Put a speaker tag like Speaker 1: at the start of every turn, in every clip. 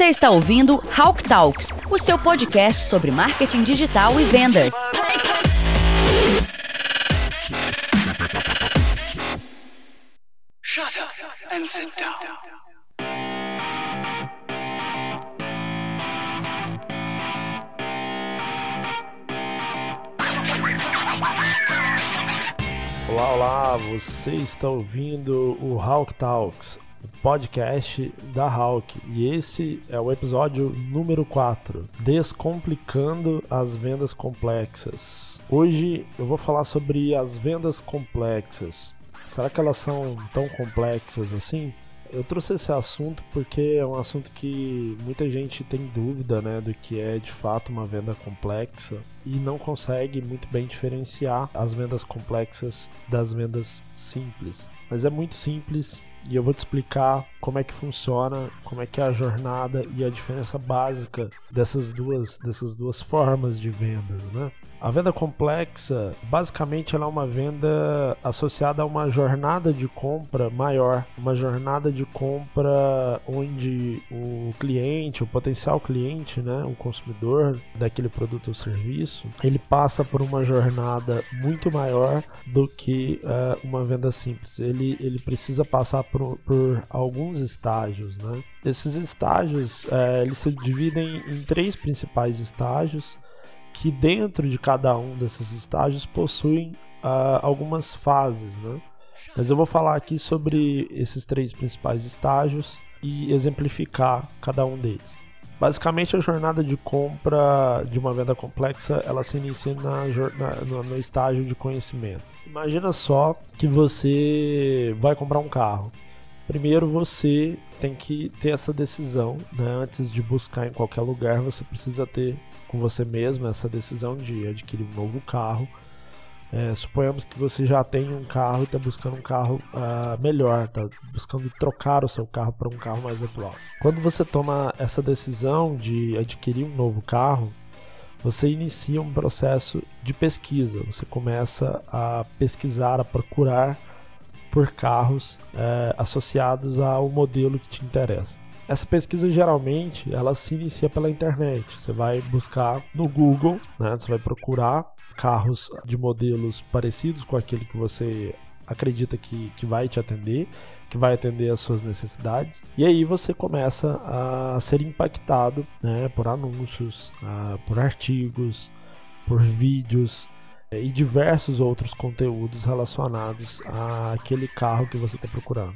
Speaker 1: Você está ouvindo Hawk Talks, o seu podcast sobre marketing digital e vendas.
Speaker 2: Shut up and sit down.
Speaker 3: Olá, olá, você está ouvindo o Hawk Talks, podcast da Hawk, e esse é o episódio número 4, Descomplicando as vendas complexas. Hoje eu vou falar sobre as vendas complexas. Será que elas são tão complexas assim? Eu trouxe esse assunto porque é um assunto que muita gente tem dúvida, né, do que é de fato uma venda complexa e não consegue muito bem diferenciar as vendas complexas das vendas simples. Mas é muito simples e eu vou te explicar como é que funciona, como é que é a jornada e a diferença básica dessas duas, dessas duas formas de vendas, né? A venda complexa, basicamente, ela é uma venda associada a uma jornada de compra maior, uma jornada de compra onde o cliente, o potencial cliente, né, o consumidor daquele produto ou serviço, ele passa por uma jornada muito maior do que uh, uma venda simples. Ele, ele precisa passar por, por alguns estágios, né? Esses estágios, uh, eles se dividem em três principais estágios que dentro de cada um desses estágios possuem uh, algumas fases, né? Mas eu vou falar aqui sobre esses três principais estágios e exemplificar cada um deles. Basicamente, a jornada de compra de uma venda complexa ela se inicia na, na, no estágio de conhecimento. Imagina só que você vai comprar um carro. Primeiro você tem que ter essa decisão, né? Antes de buscar em qualquer lugar, você precisa ter com você mesmo essa decisão de adquirir um novo carro. É, suponhamos que você já tem um carro e está buscando um carro uh, melhor, está buscando trocar o seu carro para um carro mais atual. Quando você toma essa decisão de adquirir um novo carro, você inicia um processo de pesquisa. Você começa a pesquisar, a procurar por carros é, associados ao modelo que te interessa. Essa pesquisa geralmente ela se inicia pela internet. Você vai buscar no Google, né? Você vai procurar carros de modelos parecidos com aquele que você acredita que, que vai te atender, que vai atender às suas necessidades. E aí você começa a ser impactado né, por anúncios, uh, por artigos, por vídeos eh, e diversos outros conteúdos relacionados àquele carro que você está procurando.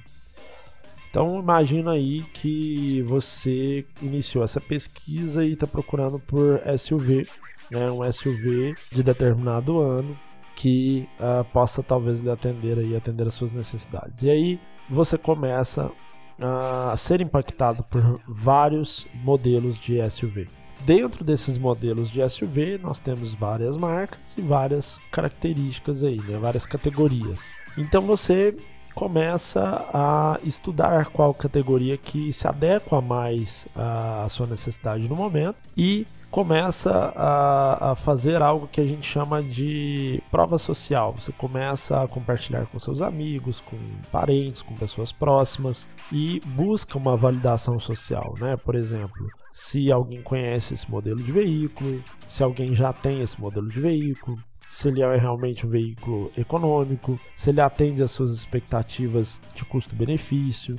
Speaker 3: Então imagina aí que você iniciou essa pesquisa e está procurando por SUV, né, um SUV de determinado ano que uh, possa talvez lhe atender aí, atender as suas necessidades. E aí você começa a ser impactado por vários modelos de SUV. Dentro desses modelos de SUV, nós temos várias marcas e várias características aí, né? várias categorias. Então você começa a estudar qual categoria que se adequa mais à sua necessidade no momento e começa a, a, fazer algo que a gente chama de prova social. Você começa a compartilhar com seus amigos, com parentes, com pessoas próximas e busca uma validação social, né? Por exemplo, se alguém conhece esse modelo de veículo, se alguém já tem esse modelo de veículo, se ele é realmente um veículo econômico, se ele atende às suas expectativas de custo-benefício.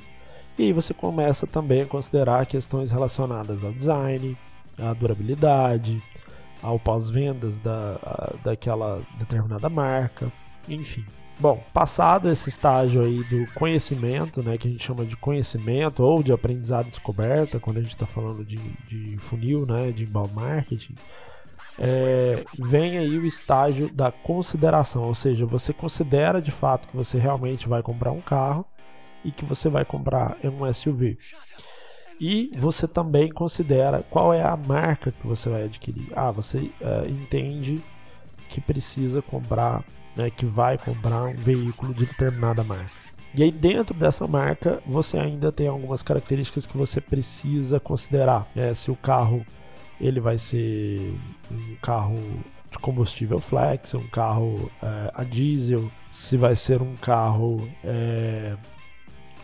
Speaker 3: E aí você começa também a considerar questões relacionadas ao design, à durabilidade, ao pós-vendas da, daquela determinada marca, enfim. Bom, passado esse estágio aí do conhecimento, né, que a gente chama de conhecimento ou de aprendizado descoberta, quando a gente está falando de, de funil, né, de inbound marketing, é, vem aí o estágio da consideração, ou seja, você considera de fato que você realmente vai comprar um carro e que você vai comprar um SUV. E você também considera qual é a marca que você vai adquirir. Ah, você é, entende que precisa comprar, né, que vai comprar um veículo de determinada marca. E aí dentro dessa marca você ainda tem algumas características que você precisa considerar. É, se o carro ele vai ser um carro de combustível flex, um carro é, a diesel, se vai ser um carro é,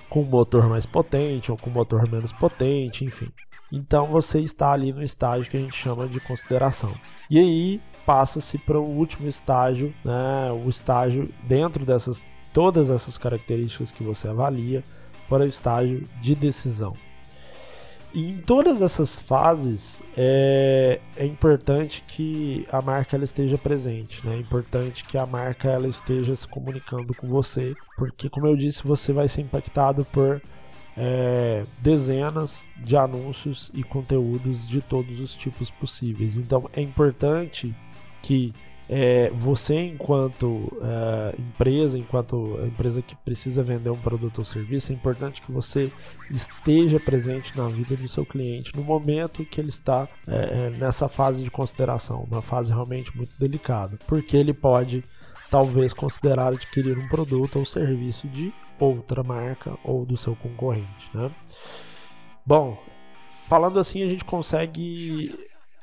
Speaker 3: com motor mais potente ou com motor menos potente, enfim. então você está ali no estágio que a gente chama de consideração. E aí passa-se para o último estágio, né, o estágio dentro dessas todas essas características que você avalia para o estágio de decisão. E em todas essas fases é, é importante que a marca ela esteja presente, né? É importante que a marca ela esteja se comunicando com você, porque como eu disse, você vai ser impactado por é, dezenas de anúncios e conteúdos de todos os tipos possíveis. Então é importante que é, você, enquanto é, empresa, enquanto empresa que precisa vender um produto ou serviço, é importante que você esteja presente na vida do seu cliente no momento que ele está é, é, nessa fase de consideração, uma fase realmente muito delicada, porque ele pode talvez considerar adquirir um produto ou serviço de outra marca ou do seu concorrente. Né? Bom, falando assim, a gente consegue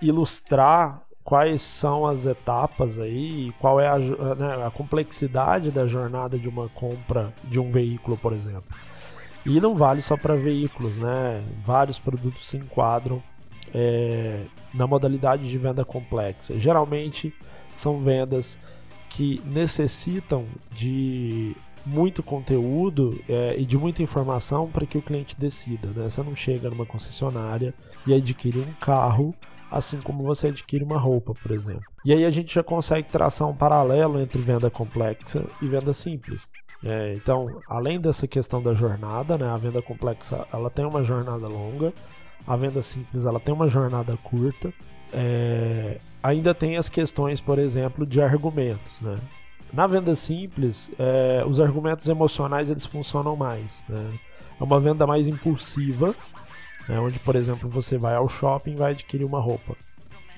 Speaker 3: ilustrar quais são as etapas aí, qual é a, né, a, complexidade da jornada de uma compra de um veículo, por exemplo. E não vale só para veículos, né? Vários produtos se enquadram é, na modalidade de venda complexa. Geralmente são vendas que necessitam de muito conteúdo é, e de muita informação para que o cliente decida. Né? Você não chega numa concessionária e adquire um carro assim como você adquire uma roupa, por exemplo. E aí a gente já consegue traçar um paralelo entre venda complexa e venda simples. É, então, além dessa questão da jornada, né, a venda complexa ela tem uma jornada longa, a venda simples ela tem uma jornada curta. É, ainda tem as questões, por exemplo, de argumentos. Né? Na venda simples, é, os argumentos emocionais eles funcionam mais. Né? É uma venda mais impulsiva, né, onde, por exemplo, você vai ao shopping e vai adquirir uma roupa.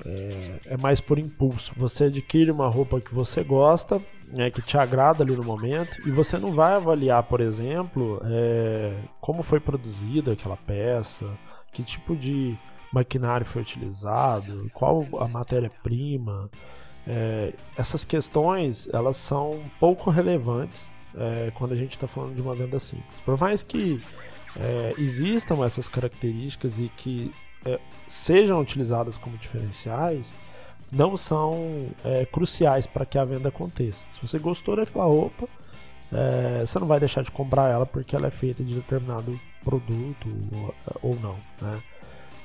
Speaker 3: É, é, mais por impulso. Você adquire uma roupa que você gosta, né, que te agrada ali no momento, e você não vai avaliar, por exemplo, é, como foi produzida aquela peça, que tipo de maquinário foi utilizado, qual a matéria-prima. É, essas questões elas são pouco relevantes é, quando a gente está falando de uma venda simples. Por mais que é, existam essas características e que é, sejam utilizadas como diferenciais, não são é, cruciais para que a venda aconteça. Se você gostou daquela roupa, é, você não vai deixar de comprar ela porque ela é feita de determinado produto ou, ou não. Né?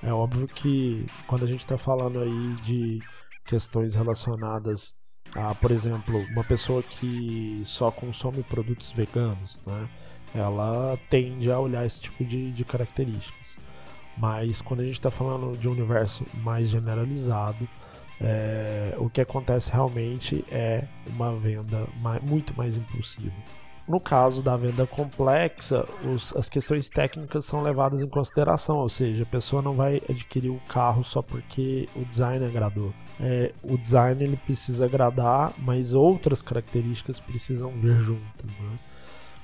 Speaker 3: É óbvio que quando a gente está falando aí de questões relacionadas a, por exemplo, uma pessoa que só consome produtos veganos, né? Ela tende a olhar esse tipo de, de características. Mas quando a gente está falando de um universo mais generalizado, é, o que acontece realmente é uma venda mais, muito mais impulsiva. No caso da venda complexa, os, as questões técnicas são levadas em consideração, ou seja, a pessoa não vai adquirir o carro só porque o design agradou. É, o design ele precisa agradar, mas outras características precisam vir juntas. Né?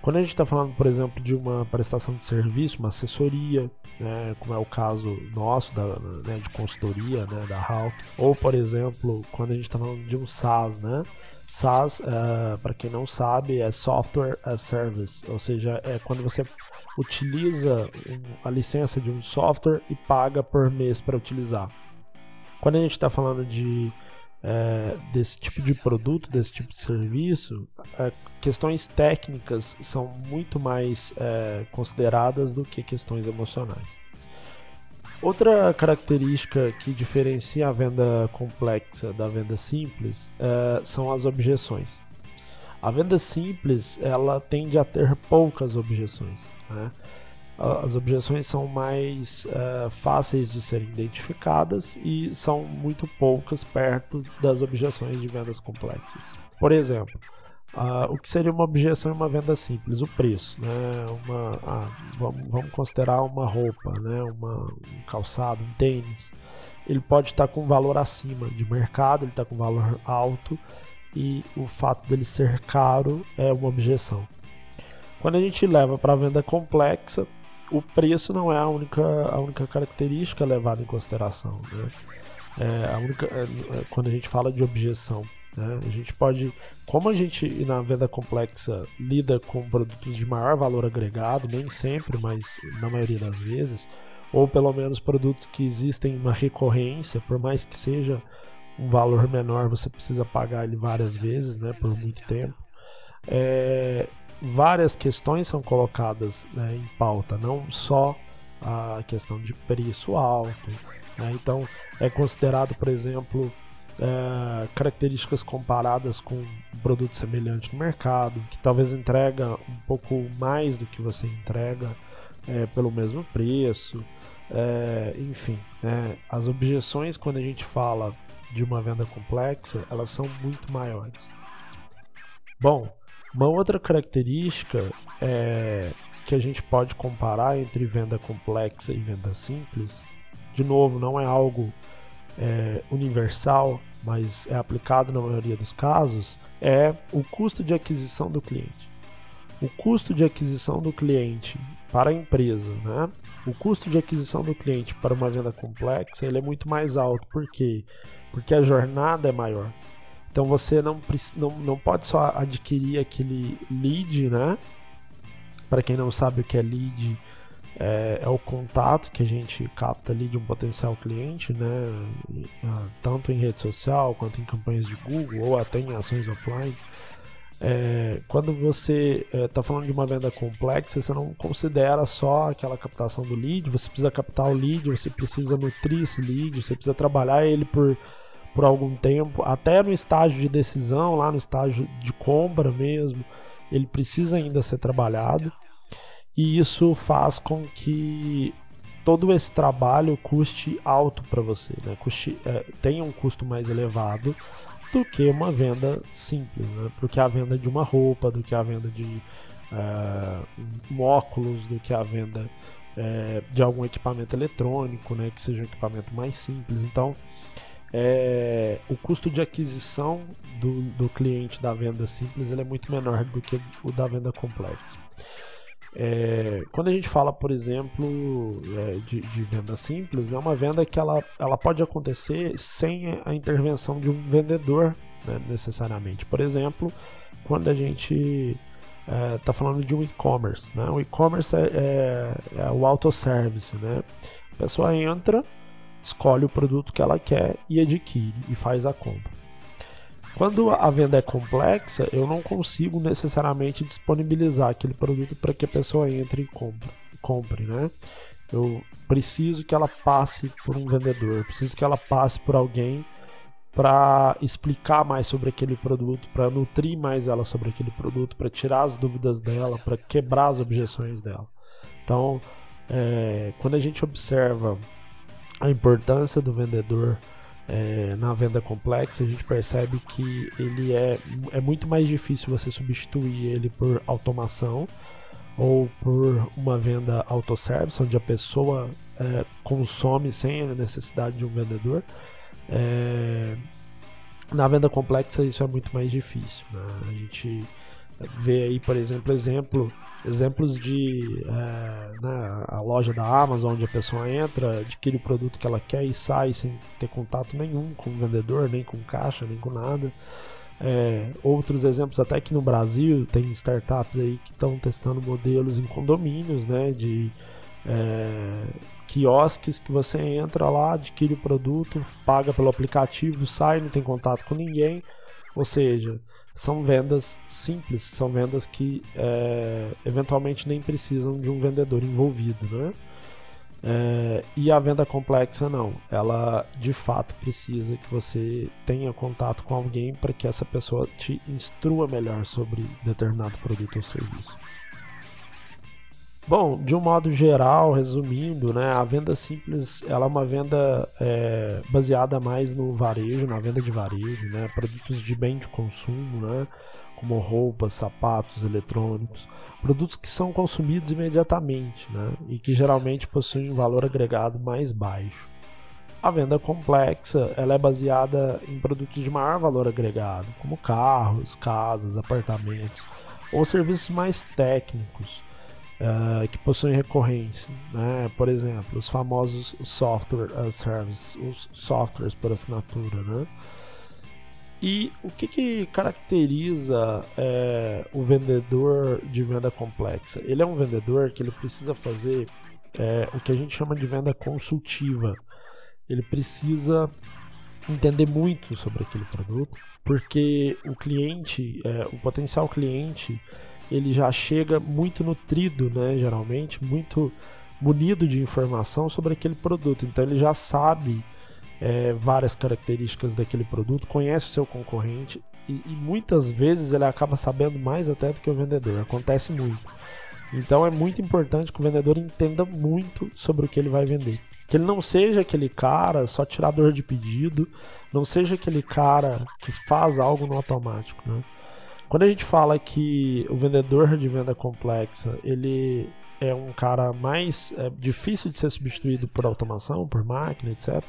Speaker 3: Quando a gente está falando, por exemplo, de uma prestação de serviço, uma assessoria, né, como é o caso nosso da, né, de consultoria né, da Hawk, ou por exemplo, quando a gente está falando de um SaaS, né? SaaS, uh, é, para quem não sabe, é Software as Service, ou seja, é quando você utiliza a licença de um software e paga por mês para utilizar. Quando a gente está falando de é, desse tipo de produto, desse tipo de serviço, é, questões técnicas são muito mais é, consideradas do que questões emocionais. Outra característica que diferencia a venda complexa da venda simples é, são as objeções. A venda simples ela tende a ter poucas objeções. Né? As objeções são mais uh, fáceis de serem identificadas e são muito poucas perto das objeções de vendas complexas. Por exemplo, o que seria uma objeção em uma venda simples? O preço. Né? Uma, ah, vamos, vamos, considerar uma roupa, né? uma, um calçado, um tênis. Ele pode estar com valor acima de mercado, ele está com valor alto e o fato dele ser caro é uma objeção. Quando a gente leva para a venda complexa, o preço não é a única, a única característica levada em consideração. Né? É, a única, é, é, quando a gente fala de objeção, né? a gente pode, como a gente na venda complexa lida com produtos de maior valor agregado, nem sempre, mas na maioria das vezes, ou pelo menos produtos que existem uma recorrência, por mais que seja um valor menor, você precisa pagar ele várias vezes, né, por muito tempo. É, várias questões são colocadas né, em pauta, não só a questão de preço alto. Né, então, é considerado, por exemplo, é, características comparadas com um produto semelhante no mercado, que talvez entrega um pouco mais do que você entrega é, pelo mesmo preço. É, enfim, né, as objeções quando a gente fala de uma venda complexa, elas são muito maiores. Bom, uma outra característica é que a gente pode comparar entre venda complexa e venda simples, de novo, não é algo é, universal, mas é aplicado na maioria dos casos, é o custo de aquisição do cliente. O custo de aquisição do cliente para a empresa, né? O custo de aquisição do cliente para uma venda complexa ele é muito mais alto. Por quê? Porque a jornada é maior. Então você não, não, não pode só adquirir aquele lead, né? Para quem não sabe o que é lead, é, é, o contato que a gente capta ali de um potencial cliente, né? Ah, tanto em rede social quanto em campanhas de Google ou até em ações offline. É, quando você está é, tá falando de uma venda complexa, você não considera só aquela captação do lead, você precisa captar o lead, você precisa nutrir esse lead, você precisa trabalhar ele por por algum tempo, até no estágio de decisão, lá no estágio de compra mesmo, ele precisa ainda ser trabalhado. E isso faz com que todo esse trabalho custe alto para você, né? Custe, é, tenha um custo mais elevado do que uma venda simples, né? Porque a venda de uma roupa, do que a venda de é, um óculos, do que a venda é, de algum equipamento eletrônico, né? Que seja um equipamento mais simples. Então, é, o custo de aquisição do, do cliente da venda simples ele é muito menor do que o da venda complexa. É, quando a gente fala, por exemplo, é, de, de, venda simples, é né, uma venda que ela, ela pode acontecer sem a intervenção de um vendedor, né, necessariamente. Por exemplo, quando a gente está é, falando de um e-commerce, né, o e-commerce é, é, é o autosservice, né? A pessoa entra, escolhe o produto que ela quer e adquire e faz a compra. Quando a venda é complexa, eu não consigo necessariamente disponibilizar aquele produto para que a pessoa entre e compre, compre, né? Eu preciso que ela passe por um vendedor, preciso que ela passe por alguém para explicar mais sobre aquele produto, para nutrir mais ela sobre aquele produto, para tirar as dúvidas dela, para quebrar as objeções dela. Então, é, quando a gente observa a importância do vendedor é, na venda complexa, a gente percebe que ele é, é muito mais difícil você substituir ele por automação ou por uma venda autosservice, onde a pessoa é, consome sem a necessidade de um vendedor. É, na venda complexa isso é muito mais difícil. Né? A gente vê aí, por exemplo, exemplo exemplos de é, né, a loja da Amazon onde a pessoa entra, adquire o produto que ela quer e sai sem ter contato nenhum com o vendedor, nem com caixa, nem com nada. É, outros exemplos até que no Brasil tem startups aí que estão testando modelos em condomínios, né, de é, quiosques que você entra lá, adquire o produto, paga pelo aplicativo, sai, não tem contato com ninguém, ou seja, são vendas simples, são vendas que é, eventualmente nem precisam de um vendedor envolvido, né? É, e a venda complexa não, ela de fato precisa que você tenha contato com alguém para que essa pessoa te instrua melhor sobre determinado produto ou serviço. Bom, de um modo geral, resumindo, né, a venda simples ela é uma venda é, baseada mais no varejo, na venda de varejo, né, produtos de bem de consumo, né, como roupas, sapatos, eletrônicos, produtos que são consumidos imediatamente né, e que geralmente possuem um valor agregado mais baixo. A venda complexa ela é baseada em produtos de maior valor agregado, como carros, casas, apartamentos ou serviços mais técnicos uh, que possuem recorrência, né? por exemplo, os famosos software as service, os softwares por assinatura. Né? E o que, que caracteriza é, o vendedor de venda complexa? Ele é um vendedor que ele precisa fazer é o que a gente chama de venda consultiva. Ele precisa entender muito sobre aquele produto, porque o cliente, é, o potencial cliente, ele já chega muito nutrido, né, geralmente, muito munido de informação sobre aquele produto. Então ele já sabe é, várias características daquele produto, conhece o seu concorrente e, e, muitas vezes ele acaba sabendo mais até do que o vendedor. Acontece muito. Então é muito importante que o vendedor entenda muito sobre o que ele vai vender. Que ele não seja aquele cara só tirador de pedido, não seja aquele cara que faz algo no automático. Né? Quando a gente fala que o vendedor de venda complexa ele é um cara mais é, difícil de ser substituído por automação, por máquina, etc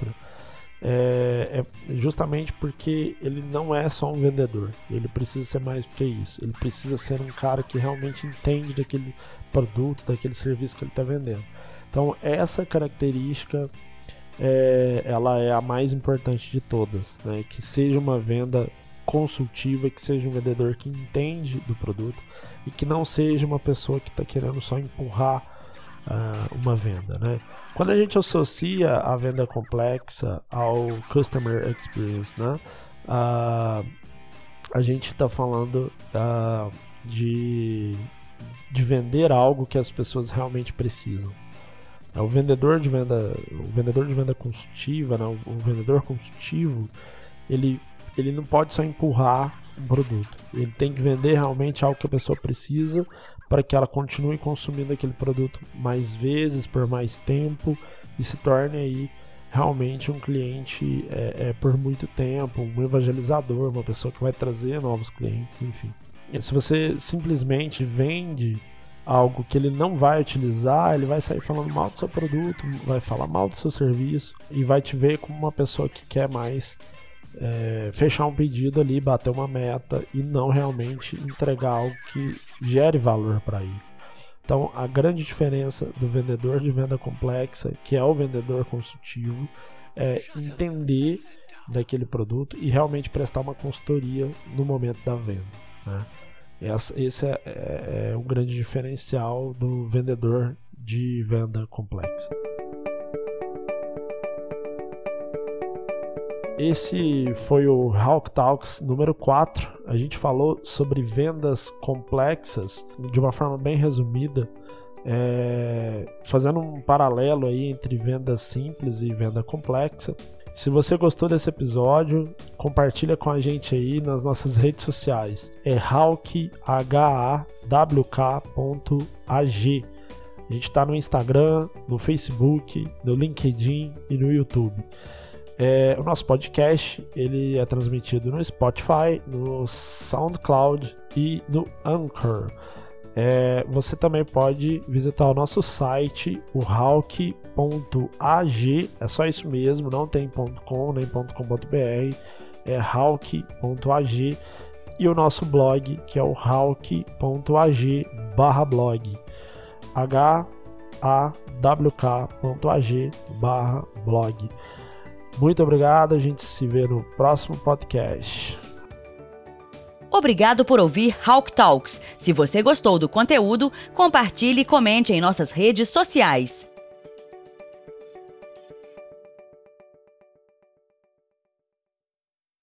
Speaker 3: é, é, justamente porque ele não é só um vendedor. Ele precisa ser mais do que isso. Ele precisa ser um cara que realmente entende daquele produto, daquele serviço que ele está vendendo. Então essa característica é, ela é a mais importante de todas, né? Que seja uma venda consultiva, que seja um vendedor que entende do produto e que não seja uma pessoa que está querendo só empurrar uh, uma venda, né? Quando a gente associa a venda complexa ao customer experience, né? Uh, a gente está falando uh, de, de vender algo que as pessoas realmente precisam. O vendedor de venda, o vendedor de venda consultiva, né? o vendedor consultivo, ele, ele não pode só empurrar um produto. Ele tem que vender realmente algo que a pessoa precisa para que ela continue consumindo aquele produto mais vezes, por mais tempo e se torne aí realmente um cliente é, é, por muito tempo, um evangelizador, uma pessoa que vai trazer novos clientes, enfim. E se você simplesmente vende algo que ele não vai utilizar, ele vai sair falando mal do seu produto, vai falar mal do seu serviço e vai te ver como uma pessoa que quer mais é, fechar um pedido ali, bater uma meta e não realmente entregar algo que gere valor para ele. Então, a grande diferença do vendedor de venda complexa, que é o vendedor consultivo, é entender daquele produto e realmente prestar uma consultoria no momento da venda. Né? Esse é, é, é um grande diferencial do vendedor de venda complexa. Esse foi o Hawk Talks número 4. A gente falou sobre vendas complexas de uma forma bem resumida, é, fazendo um paralelo aí entre venda simples e venda complexa. Se você gostou desse episódio, compartilha com a gente aí nas nossas redes sociais. É hawk, H-A-W-K.ag. A gente está no Instagram, no Facebook, no LinkedIn e no YouTube. É, o nosso podcast ele é transmitido no Spotify, no SoundCloud e no Anchor. É, você também pode visitar o nosso site, o hawk.ag, é só isso mesmo, não tem .com nem .com.br, é hawk.ag e o nosso blog, que é o hawk.ag barra blog, h a w k.ag barra blog. Muito obrigado, a gente se vê no próximo podcast.
Speaker 1: Obrigado por ouvir Hawk Talks. Se você gostou do conteúdo, compartilhe e comente em nossas redes sociais.